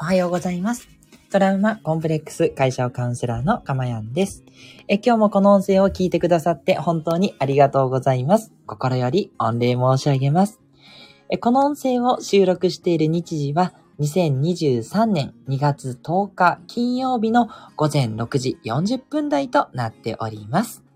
おはようございます。トラウマコンプレックス解消カウンセラーのかまやんです。え今日もこの音声を聞いてくださって本当にありがとうございます。心より御礼申し上げます。えこの音声を収録している日時は2023年2月10日金曜日の午前6時40分台となっております。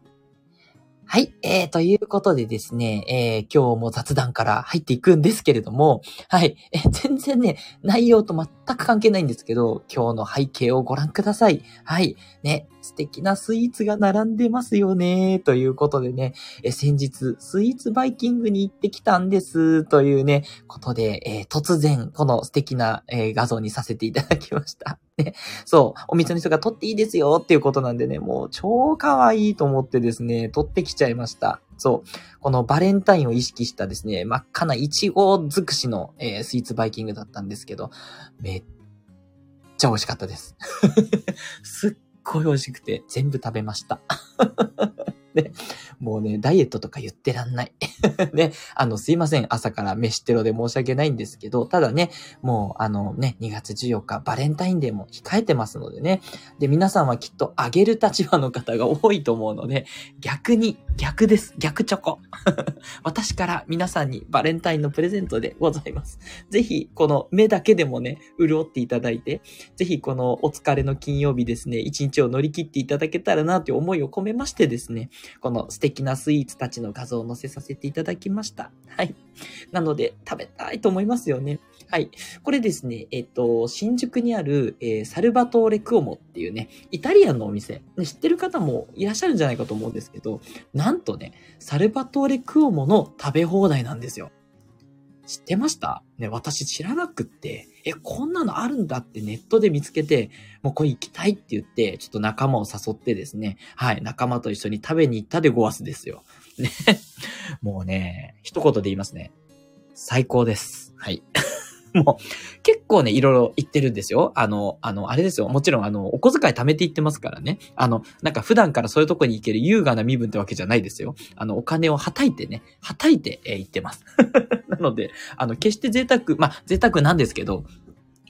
はい。えー、ということでですね、えー、今日も雑談から入っていくんですけれども、はい。えー、全然ね、内容と全く関係ないんですけど、今日の背景をご覧ください。はい。ね、素敵なスイーツが並んでますよね。ということでね、え先日、スイーツバイキングに行ってきたんです。というね、ことで、えー、突然、この素敵な、えー、画像にさせていただきました。ね、そう、お店の人が撮っていいですよっていうことなんでね、もう超可愛いと思ってですね、撮ってきちゃいました。そう。このバレンタインを意識したですね、真っ赤なイチゴ尽くしの、えー、スイーツバイキングだったんですけど、めっちゃ美味しかったです。すっごい美味しくて全部食べました。ね、もうね、ダイエットとか言ってらんない。ね、あの、すいません。朝から飯テロで申し訳ないんですけど、ただね、もう、あのね、2月14日、バレンタインデーも控えてますのでね。で、皆さんはきっとあげる立場の方が多いと思うので、逆に、逆です。逆チョコ。私から皆さんにバレンタインのプレゼントでございます。ぜひ、この目だけでもね、潤っていただいて、ぜひこのお疲れの金曜日ですね、一日を乗り切っていただけたらなという思いを込めましてですね、この素敵なスイーツたちの画像を載せさせていただきました。はい。なので、食べたいと思いますよね。はい。これですね、えっと、新宿にある、えー、サルバトーレクオモっていうね、イタリアンのお店、ね、知ってる方もいらっしゃるんじゃないかと思うんですけど、なんとね、サルバトーレクオモの食べ放題なんですよ。知ってました？ね、私知らなくって、え、こんなのあるんだってネットで見つけて、もうこれ行きたいって言って、ちょっと仲間を誘ってですね、はい、仲間と一緒に食べに行ったでごわすですよ。ね。もうね、一言で言いますね。最高です。はい。もう、結構ね、いろいろ言ってるんですよ。あの、あの、あれですよ。もちろん、あの、お小遣い貯めていってますからね。あの、なんか普段からそういうとこに行ける優雅な身分ってわけじゃないですよ。あの、お金をはたいてね、はたいて、えー、行ってます。なので、あの、決して贅沢、まあ、贅沢なんですけど、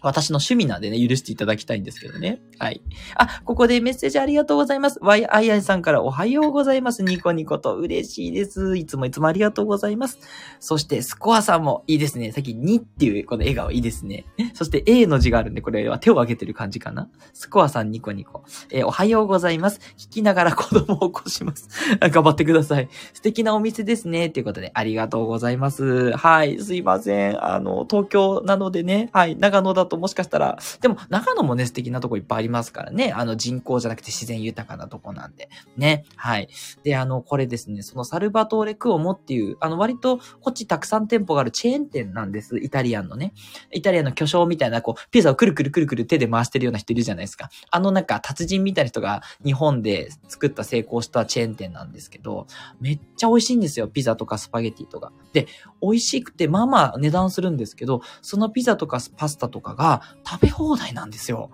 私の趣味なんでね、許していただきたいんですけどね。はい。あ、ここでメッセージありがとうございます。ワイアイアイさんからおはようございます。ニコニコと嬉しいです。いつもいつもありがとうございます。そして、スコアさんもいいですね。さっき2っていうこの笑顔いいですね。そして A の字があるんで、これは手を挙げてる感じかな。スコアさんニコニコ。えー、おはようございます。聞きながら子供を起こします。頑張ってください。素敵なお店ですね。ということで、ありがとうございます。はい。すいません。あの、東京なのでね。はい。長野だとともしかしたら、でも長野もね、素敵なとこいっぱいありますからね。あの人口じゃなくて自然豊かなとこなんで。ね。はい。で、あの、これですね、そのサルバトーレクオモっていう、あの、割とこっちたくさん店舗があるチェーン店なんです。イタリアンのね。イタリアンの巨匠みたいな、こう、ピザをくるくるくるくる手で回してるような人いるじゃないですか。あのなんか達人みたいな人が日本で作った成功したチェーン店なんですけど、めっちゃ美味しいんですよ。ピザとかスパゲティとか。で、美味しくて、まあまあ値段するんですけど、そのピザとかパスタとかがが食べ放題なんですよ。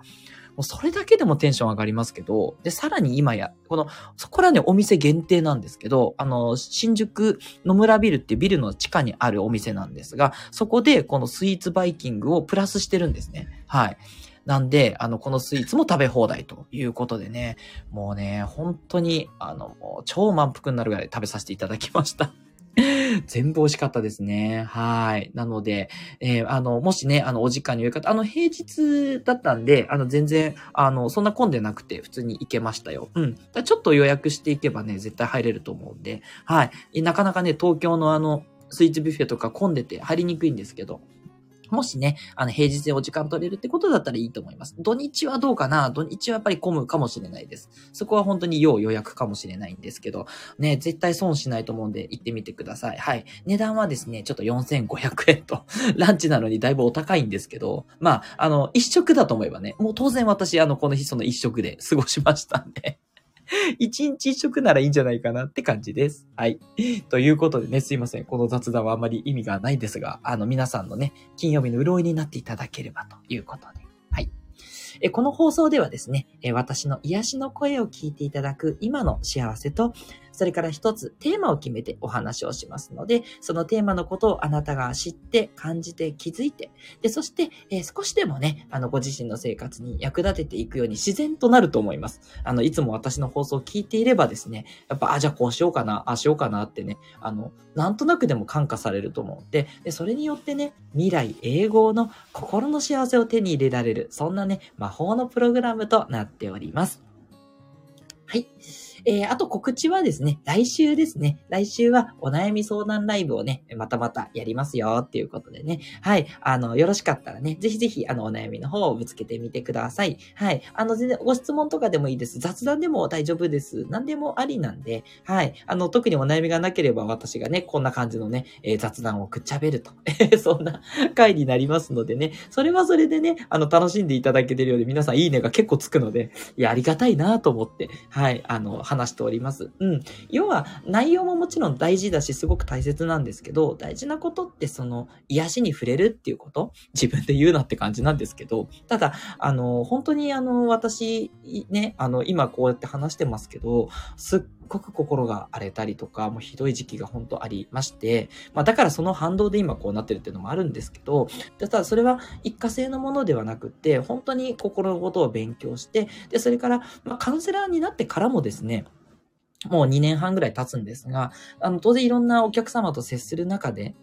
もうそれだけでもテンション上がりますけど、で、さらに今や、この、そこらね、お店限定なんですけど、あの、新宿野村ビルっていうビルの地下にあるお店なんですが、そこでこのスイーツバイキングをプラスしてるんですね。はい。なんで、あの、このスイーツも食べ放題ということでね、もうね、本当に、あの、超満腹になるぐらい食べさせていただきました。全部美味しかったですね。はい。なので、えー、あの、もしね、あの、お時間に余裕方、あの、平日だったんで、あの、全然、あの、そんな混んでなくて、普通に行けましたよ。うん。ちょっと予約していけばね、絶対入れると思うんで、はい。なかなかね、東京のあの、スイーツビュッフェとか混んでて入りにくいんですけど、もしね、あの、平日でお時間取れるってことだったらいいと思います。土日はどうかな？土日はやっぱり混むかもしれないです。そこは本当に要予約かもしれないんですけど、ね、絶対損しないと思うんで行ってみてください。はい。値段はですね、ちょっと4500円と、ランチなのにだいぶお高いんですけど、まあ、あの、一食だと思えばね、もう当然私、あの、この日その一食で過ごしましたんで 一日一食ならいいんじゃないかなって感じです。はい。ということでね、すいません。この雑談はあんまり意味がないですが、あの、皆さんのね、金曜日の潤いになっていただければということで。はい。えこの放送ではですね、え私の癒しの声を聞いていただく今の幸せと、それから一つテーマを決めてお話をしますので、そのテーマのことをあなたが知って、感じて、気づいて、で、そして、えー、少しでもね、あの、ご自身の生活に役立てていくように自然となると思います。あの、いつも私の放送を聞いていればですね、やっぱ、あ、じゃあこうしようかな、ああしようかなってね、あの、なんとなくでも感化されると思うん。で、でそれによってね、未来永劫の心の幸せを手に入れられる、そんなね、魔法のプログラムとなっております。はい。えー、あと告知はですね、来週ですね。来週はお悩み相談ライブをね、またまたやりますよっていうことでね。はい。あの、よろしかったらね、ぜひぜひ、あの、お悩みの方をぶつけてみてください。はい。あの、全然ご質問とかでもいいです。雑談でも大丈夫です。何でもありなんで、はい。あの、特にお悩みがなければ私がね、こんな感じのね、えー、雑談をくっちゃべると。そんな回になりますのでね、それはそれでね、あの、楽しんでいただけてるようで、皆さんいいねが結構つくので、いや、ありがたいなと思って、はい。あの、話しております。うん。要は、内容ももちろん大事だし、すごく大切なんですけど、大事なことってその、癒しに触れるっていうこと？自分で言うなって感じなんですけど、ただ、あの、本当にあの、私、ね、あの、今こうやって話してますけど、すっごく心が荒れたりとか、もうひどい時期が本当ありまして、まあだからその反動で今こうなってるっていうのもあるんですけど、ただそれは一過性のものではなくって、本当に心のことを勉強して、で、それから、まあカウンセラーになってからもですね、もう2年半ぐらい経つんですが、あの、当然いろんなお客様と接する中で、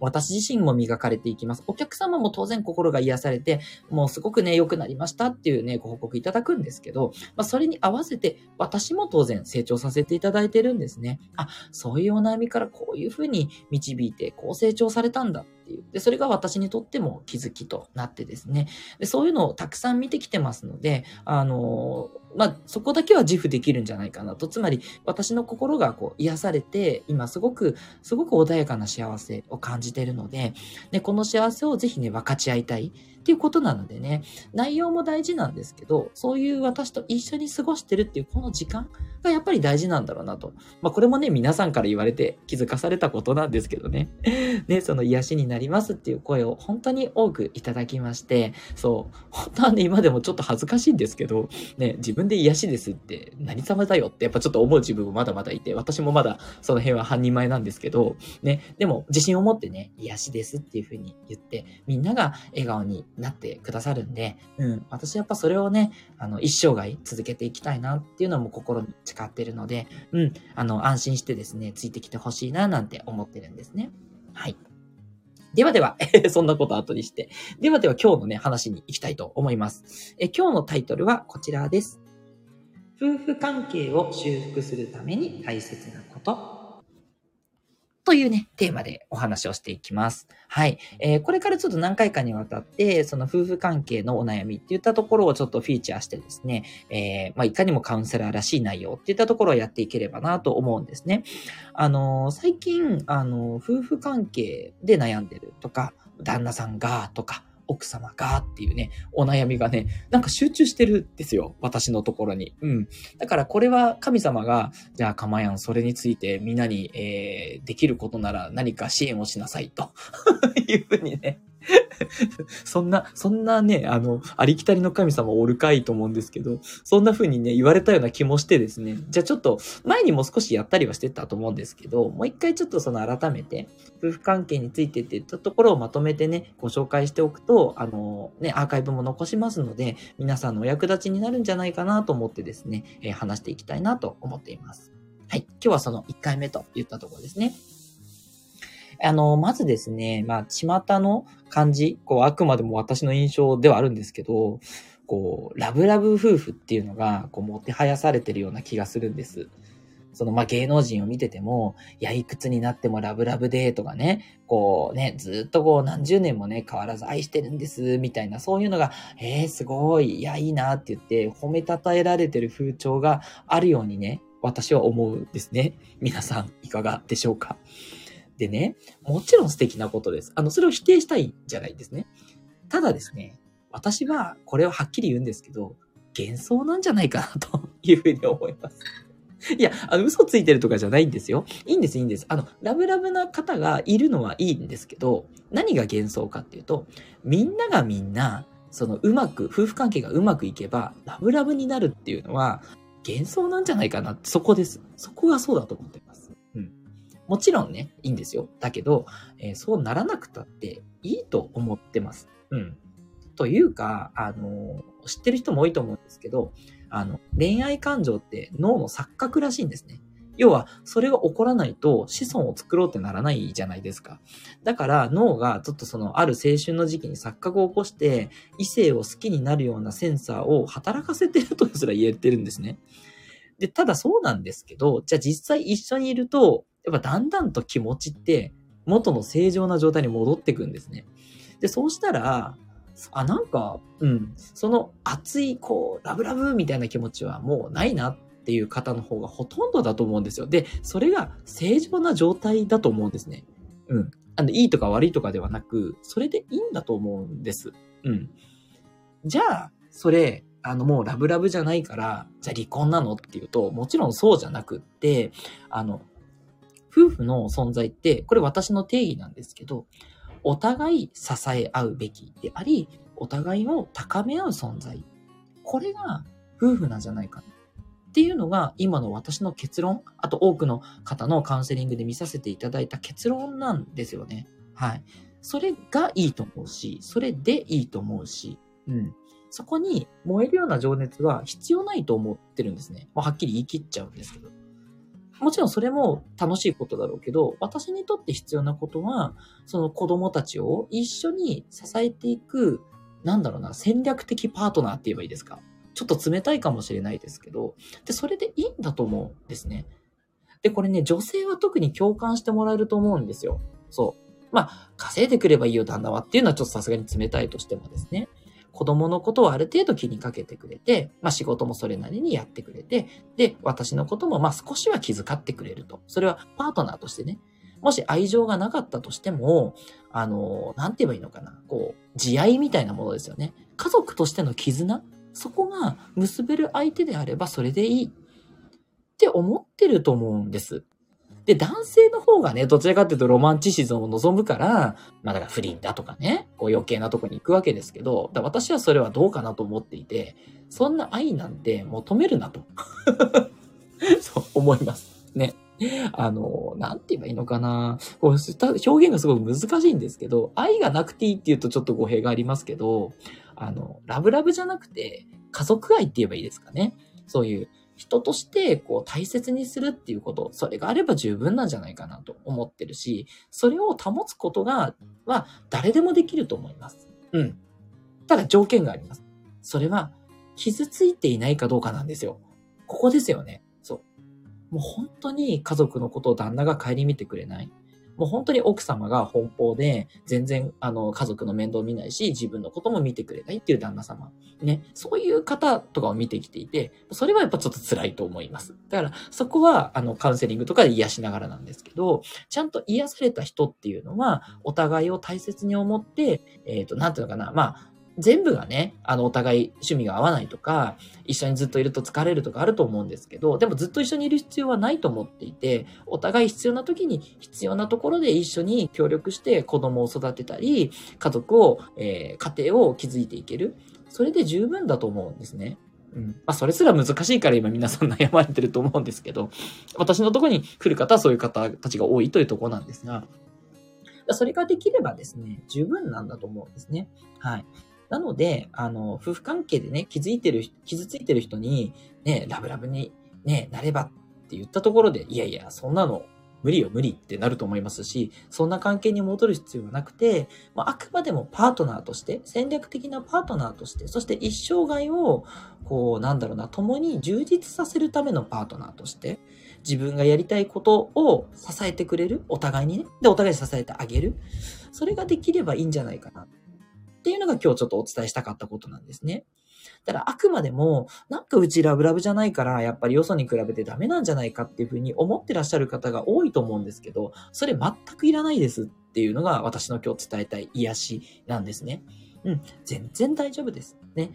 私自身も磨かれていきます。お客様も当然心が癒されて、もうすごくね、良くなりましたっていうね、ご報告いただくんですけど、まあ、それに合わせて私も当然成長させていただいてるんですね。あ、そういうお悩みからこういうふうに導いて、こう成長されたんだていう。で、それが私にとっても気づきとなってですね。でそういうのをたくさん見てきてますので、あのまあ、そこだけは自負できるんじゃないかなと。つまり、私の心がこう癒されて、今すごく、すごく穏やかな幸せを感じているので、で、この幸せをぜひね、分かち合いたい。っていうことなのでね、内容も大事なんですけど、そういう私と一緒に過ごしてるっていうこの時間がやっぱり大事なんだろうなと。まあこれもね、皆さんから言われて気づかされたことなんですけどね。ね、その癒しになりますっていう声を本当に多くいただきまして、そう、本当はね、今でもちょっと恥ずかしいんですけど、ね、自分で癒しですって何様だよってやっぱちょっと思う自分もまだまだいて、私もまだその辺は半人前なんですけど、ね、でも自信を持ってね、癒しですっていうふうに言って、みんなが笑顔になってくださるんで、うん、私やっぱそれをね、あの、一生涯続けていきたいなっていうのも心に誓ってるので、うん、あの、安心してですね、ついてきてほしいななんて思ってるんですね。はい。ではでは、そんなこと後にして。ではでは今日のね、話に行きたいと思います。え今日のタイトルはこちらです。夫婦関係を修復するために大切なこと。というね、テーマでお話をしていきます。はい。えー、これからちょっと何回かにわたって、その夫婦関係のお悩みっていったところをちょっとフィーチャーしてですね、えー、まあ、いかにもカウンセラーらしい内容っていったところをやっていければなと思うんですね。あのー、最近、あの夫婦関係で悩んでるとか、旦那さんがとか、奥様がっていうね、お悩みがね、なんか集中してるんですよ。私のところに。うん。だからこれは神様が、じゃあかまやん、それについてみんなに、えー、できることなら何か支援をしなさいと いうふうにね、そんな、そんなね、あの、ありきたりの神様おるかいと思うんですけど、そんな風にね、言われたような気もしてですね、じゃあちょっと、前にも少しやったりはしてたと思うんですけど、もう一回ちょっとその改めて、夫婦関係についてって言ったところをまとめてね、ご紹介しておくと、あの、ね、アーカイブも残しますので、皆さんのお役立ちになるんじゃないかなと思ってですね、えー、話していきたいなと思っています。はい。今日はその1回目と言ったところですね。あの、まずですね、まあ、巷の感じ、こう、あくまでも私の印象ではあるんですけど、こう、ラブラブ夫婦っていうのが、こう、もてはやされてるような気がするんです。その、まあ、芸能人を見てても、いや、いくつになってもラブラブで、とかね、こうね、ずっとこう何十年もね、変わらず愛してるんです、みたいな、そういうのが、えー、すごい、いや、いいなって言って、褒めたたえられてる風潮があるようにね、私は思うんですね。皆さん、いかがでしょうか？でね、もちろん素敵なことです。あの、それを否定したいじゃないんですね。ただですね、私はこれをはっきり言うんですけど、幻想なんじゃないかなと いうふうに思います。いや、あの、嘘ついてるとかじゃないんですよ。いいんです、いいんです。あの、ラブラブな方がいるのはいいんですけど、何が幻想かっていうと、みんながみんな、そのうまく、夫婦関係がうまくいけば、ラブラブになるっていうのは、幻想なんじゃないかなって、そこです。そこがそうだと思ってます。もちろんね、いいんですよ。だけど、えー、そうならなくたっていいと思ってます。うん。というか、あの、知ってる人も多いと思うんですけど、あの、恋愛感情って脳の錯覚らしいんですね。要は、それが起こらないと子孫を作ろうってならないじゃないですか。だから脳がちょっとそのある青春の時期に錯覚を起こして、異性を好きになるようなセンサーを働かせてるとすら言えてるんですね。で、ただそうなんですけど、じゃあ実際一緒にいると、やっぱだんだんと気持ちって元の正常な状態に戻ってくんですね。で、そうしたら、あ、なんか、うん、その熱い、こう、ラブラブみたいな気持ちはもうないなっていう方の方がほとんどだと思うんですよ。で、それが正常な状態だと思うんですね。うん。あの、いいとか悪いとかではなく、それでいいんだと思うんです。うん。じゃあ、それ、あの、もうラブラブじゃないから、じゃあ離婚なのっていうと、もちろんそうじゃなくって、あの、夫婦の存在って、これ私の定義なんですけど、お互い支え合うべきであり、お互いを高め合う存在。これが夫婦なんじゃないかなっていうのが今の私の結論、あと多くの方のカウンセリングで見させていただいた結論なんですよね。はい。それがいいと思うし、それでいいと思うし、うん。そこに燃えるような情熱は必要ないと思ってるんですね。もうはっきり言い切っちゃうんですけど。もちろんそれも楽しいことだろうけど、私にとって必要なことは、その子供たちを一緒に支えていく、なんだろうな、戦略的パートナーって言えばいいですか。ちょっと冷たいかもしれないですけど、で、それでいいんだと思うんですね。で、これね、女性は特に共感してもらえると思うんですよ。そう。まあ、稼いでくればいいよ、旦那はっていうのはちょっとさすがに冷たいとしてもですね。子供のことをある程度気にかけてくれて、まあ仕事もそれなりにやってくれて、で、私のこともまあ少しは気遣ってくれると。それはパートナーとしてね。もし愛情がなかったとしても、あの、なんて言えばいいのかな。こう、慈愛みたいなものですよね。家族としての絆そこが結べる相手であればそれでいいって思ってると思うんです。で、男性の方がね、どちらかっていうとロマンチシズムを望むから、まあだから不倫だとかね、こう余計なとこに行くわけですけど、だ私はそれはどうかなと思っていて、そんな愛なんて求めるなと。そう思います。ね。あの、なんて言えばいいのかな。こう表現がすごく難しいんですけど、愛がなくていいって言うとちょっと語弊がありますけど、あの、ラブラブじゃなくて、家族愛って言えばいいですかね。そういう人としてこう大切にするっていうこと、それがあれば十分なんじゃないかなと思ってるし、それを保つことが、は誰でもできると思います。うん。ただ条件があります。それは傷ついていないかどうかなんですよ。ここですよね。そう。もう本当に家族のことを旦那が顧みてくれない。もう本当に奥様が奔放で、全然、あの、家族の面倒見ないし、自分のことも見てくれないっていう旦那様。ね。そういう方とかを見てきていて、それはやっぱちょっと辛いと思います。だから、そこは、あの、カウンセリングとかで癒しながらなんですけど、ちゃんと癒された人っていうのは、お互いを大切に思って、えっ、ー、と、なんていうのかな、まあ、全部がね、あの、お互い趣味が合わないとか、一緒にずっといると疲れるとかあると思うんですけど、でもずっと一緒にいる必要はないと思っていて、お互い必要な時に必要なところで一緒に協力して子供を育てたり、家族を、えー、家庭を築いていける。それで十分だと思うんですね。うん。まあ、それすら難しいから今皆さん悩まれてると思うんですけど、私のとこに来る方はそういう方たちが多いというとこなんですが、それができればですね、十分なんだと思うんですね。はい。なので、あの、夫婦関係でね、気づいてる、傷ついてる人に、ね、ラブラブにね、なればって言ったところで、いやいや、そんなの無理よ、無理ってなると思いますし、そんな関係に戻る必要はなくて、まあ、あくまでもパートナーとして、戦略的なパートナーとして、そして一生涯を、こう、なんだろうな、共に充実させるためのパートナーとして、自分がやりたいことを支えてくれる、お互いにね。で、お互い支えてあげる。それができればいいんじゃないかな。っていうのが今日ちょっとお伝えしたかったことなんですね。ただあくまでも、なんかうちラブラブじゃないから、やっぱりよそに比べてダメなんじゃないかっていうふうに思ってらっしゃる方が多いと思うんですけど、それ全くいらないですっていうのが私の今日伝えたい癒しなんですね。うん、全然大丈夫です。ね。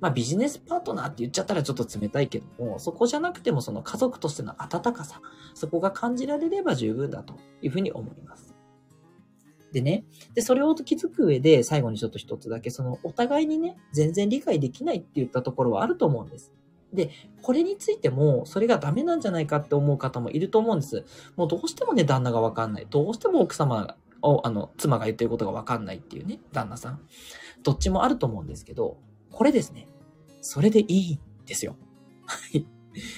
まあビジネスパートナーって言っちゃったらちょっと冷たいけども、そこじゃなくてもその家族としての温かさ、そこが感じられれば十分だというふうに思います。でね、で、それを気づく上で、最後にちょっと一つだけ、その、お互いにね、全然理解できないって言ったところはあると思うんです。で、これについても、それがダメなんじゃないかって思う方もいると思うんです。もうどうしてもね、旦那がわかんない。どうしても奥様が、あの、妻が言ってることがわかんないっていうね、旦那さん。どっちもあると思うんですけど、これですね。それでいいんですよ。はい。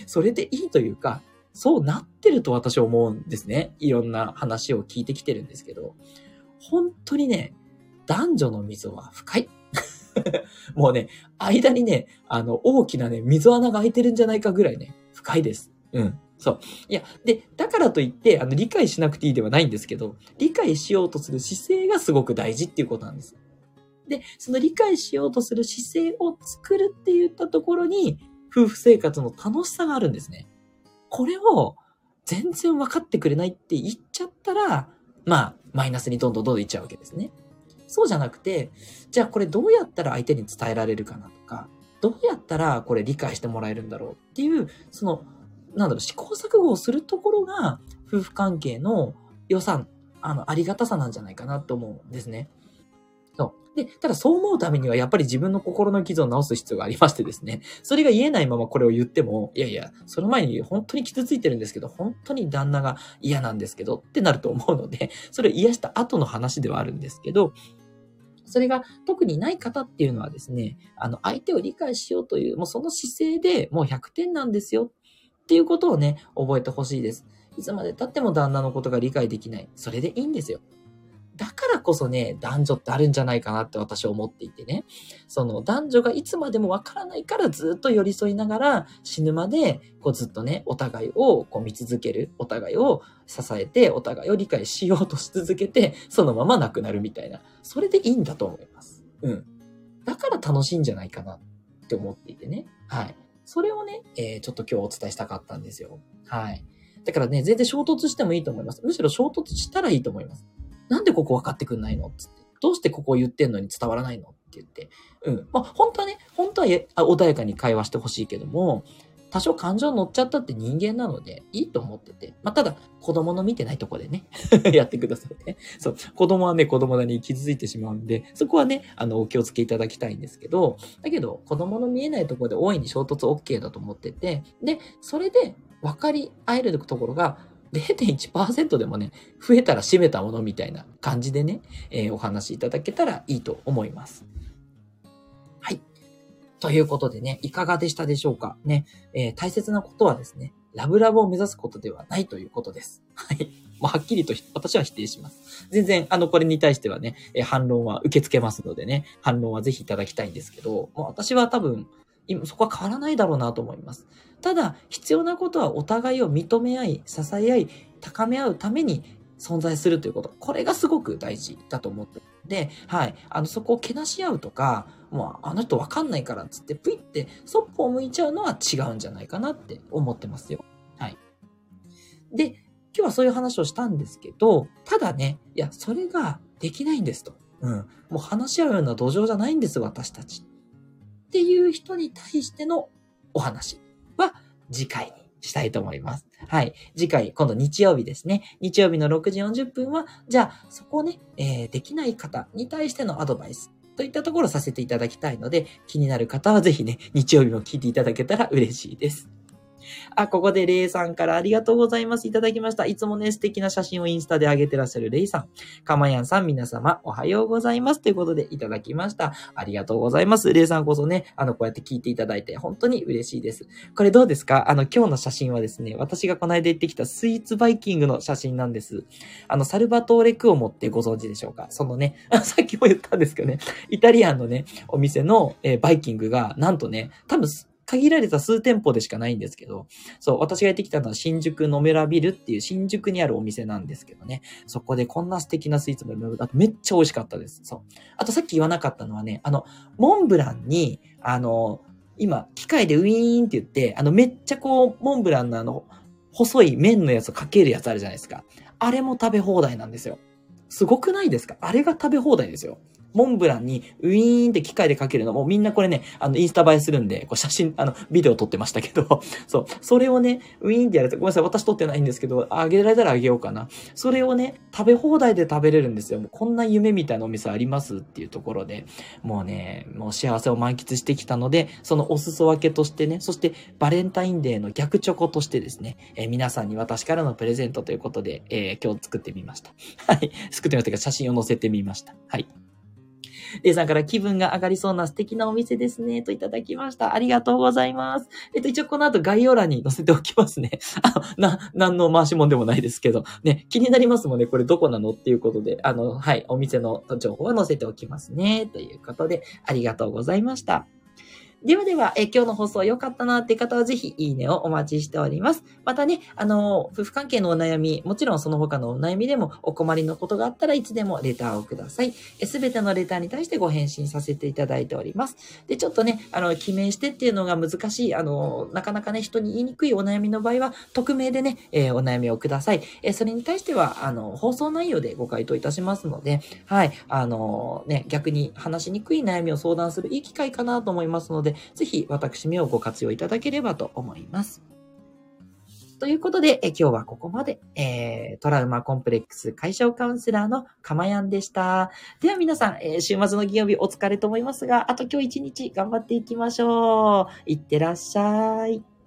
それでいいというか、そうなってると私は思うんですね。いろんな話を聞いてきてるんですけど、本当にね、男女の溝は深い。もうね、間にね、あの、大きなね、溝穴が開いてるんじゃないかぐらいね、深いです。うん。そう。いや、で、だからといって、あの、理解しなくていいではないんですけど、理解しようとする姿勢がすごく大事っていうことなんです。で、その理解しようとする姿勢を作るって言ったところに、夫婦生活の楽しさがあるんですね。これを全然分かってくれないって言っちゃったら、まあ、マイナスにどんどんどんどんいっちゃうわけですね。そうじゃなくて、じゃあこれどうやったら相手に伝えられるかなとか、どうやったらこれ理解してもらえるんだろうっていう、その、なんだろう、試行錯誤をするところが、夫婦関係の予算、あの、ありがたさなんじゃないかなと思うんですね。で、ただそう思うためにはやっぱり自分の心の傷を治す必要がありましてですね、それが言えないままこれを言っても、いやいや、その前に本当に傷ついてるんですけど、本当に旦那が嫌なんですけどってなると思うので、それを癒した後の話ではあるんですけど、それが特にない方っていうのはですね、あの、相手を理解しようという、もうその姿勢でもう100点なんですよっていうことをね、覚えてほしいです。いつまで経っても旦那のことが理解できない。それでいいんですよ。だからこそね、男女ってあるんじゃないかなって私は思っていてね。その男女がいつまでもわからないからずっと寄り添いながら死ぬまでこうずっとね、お互いをこう見続ける。お互いを支えて、お互いを理解しようとし続けて、そのまま亡くなるみたいな。それでいいんだと思います。うん。だから楽しいんじゃないかなって思っていてね。はい。それをね、えー、ちょっと今日お伝えしたかったんですよ。はい。だからね、全然衝突してもいいと思います。むしろ衝突したらいいと思います。なんでここ分かってくんないの？つって。どうしてここ言ってんのに伝わらないの？って言って。うん。まあ、本当はね、本当は穏やかに会話してほしいけども、多少感情乗っちゃったって人間なので、いいと思ってて。まあ、ただ、子供の見てないとこでね やってくださいね。そう。子供はね、子供なりに傷ついてしまうんで、そこはね、あの、お気をつけいただきたいんですけど、だけど、子供の見えないとこで大いに衝突 OK だと思ってて、で、それで分かり合えるところが、0.1%でもね、増えたら閉めたものみたいな感じでね、えー、お話しいただけたらいいと思います。はい。ということでね、いかがでしたでしょうか？ね、えー、大切なことはですね、ラブラブを目指すことではないということです。はい。もうはっきりと私は否定します。全然、あの、これに対してはね、え、反論は受け付けますのでね、反論はぜひいただきたいんですけど、もう私は多分、今、そこは変わらないだろうなと思います。ただ、必要なことはお互いを認め合い、支え合い、高め合うために存在するということ。これがすごく大事だと思ってで、はい。あの、そこをけなし合うとか、もう、あの人わかんないからっつって、ぷいって、そっぽを向いちゃうのは違うんじゃないかなって思ってますよ。はい。で、今日はそういう話をしたんですけど、ただね、いや、それができないんですと。うん。もう話し合うような土壌じゃないんです、私たち。っていう人に対してのお話は次回にしたいと思います。はい。次回、今度日曜日ですね。日曜日の6時40分は、じゃあ、そこをね、えー、できない方に対してのアドバイスといったところさせていただきたいので、気になる方はぜひね、日曜日も聞いていただけたら嬉しいです。あ、ここでレイさんからありがとうございます。いただきました。いつもね、素敵な写真をインスタで上げてらっしゃるレイさん。かまやんさん、皆様、おはようございます。ということでいただきました。ありがとうございます。レイさんこそね、あの、こうやって聞いていただいて、本当に嬉しいです。これどうですか？あの、今日の写真はですね、私がこの間行ってきたスイーツバイキングの写真なんです。あの、サルバトーレクオモってご存知でしょうか？そのね、さっきも言ったんですけどね、イタリアンのね、お店の、えー、バイキングが、なんとね、多分、限られた数店舗でしかないんですけど、そう、私がやってきたのは新宿のメラビルっていう新宿にあるお店なんですけどね、そこでこんな素敵なスイーツもあとめっちゃ美味しかったです。そう。あとさっき言わなかったのはね、あの、モンブランに、あの、今、機械でウィーンって言って、あの、めっちゃこう、モンブランのあの、細い麺のやつをかけるやつあるじゃないですか。あれも食べ放題なんですよ。すごくないですか？あれが食べ放題ですよ。モンブランにウィーンって機械でかけるのもみんなこれね、あの、インスタ映えするんで、こう写真、あの、ビデオ撮ってましたけど、そう、それをね、ウィーンってやると、ごめんなさい、私撮ってないんですけど、あげられたらあげようかな。それをね、食べ放題で食べれるんですよ。もうこんな夢みたいなお店ありますっていうところで、もうね、もう幸せを満喫してきたので、そのお裾分けとしてね、そしてバレンタインデーの逆チョコとしてですね、えー、皆さんに私からのプレゼントということで、えー、今日作ってみました。はい。作ってみましたが、写真を載せてみました。はい。レイさんから気分が上がりそうな素敵なお店ですね、といただきました。ありがとうございます。えっと、一応この後概要欄に載せておきますね。あな、何の回しもんでもないですけど、ね、気になりますもんね、これどこなのっていうことで、あの、はい、お店の情報は載せておきますね、ということで、ありがとうございました。ではでは、え今日の放送良かったなって方はぜひいいねをお待ちしております。またね、あの、夫婦関係のお悩み、もちろんその他のお悩みでもお困りのことがあったらいつでもレターをください。すべてのレターに対してご返信させていただいております。で、ちょっとね、あの、記名してっていうのが難しい、あの、なかなかね、人に言いにくいお悩みの場合は、匿名でね、えー、お悩みをください。えー、それに対しては、あの、放送内容でご回答いたしますので、はい、あの、ね、逆に話しにくい悩みを相談するいい機会かなと思いますので、ぜひ私めをご活用いただければと思います。ということで、え今日はここまで、えー、トラウマコンプレックス解消カウンセラーのかまやんでした。では皆さん、えー、週末の金曜日お疲れと思いますが、あと今日一日頑張っていきましょう。いってらっしゃい。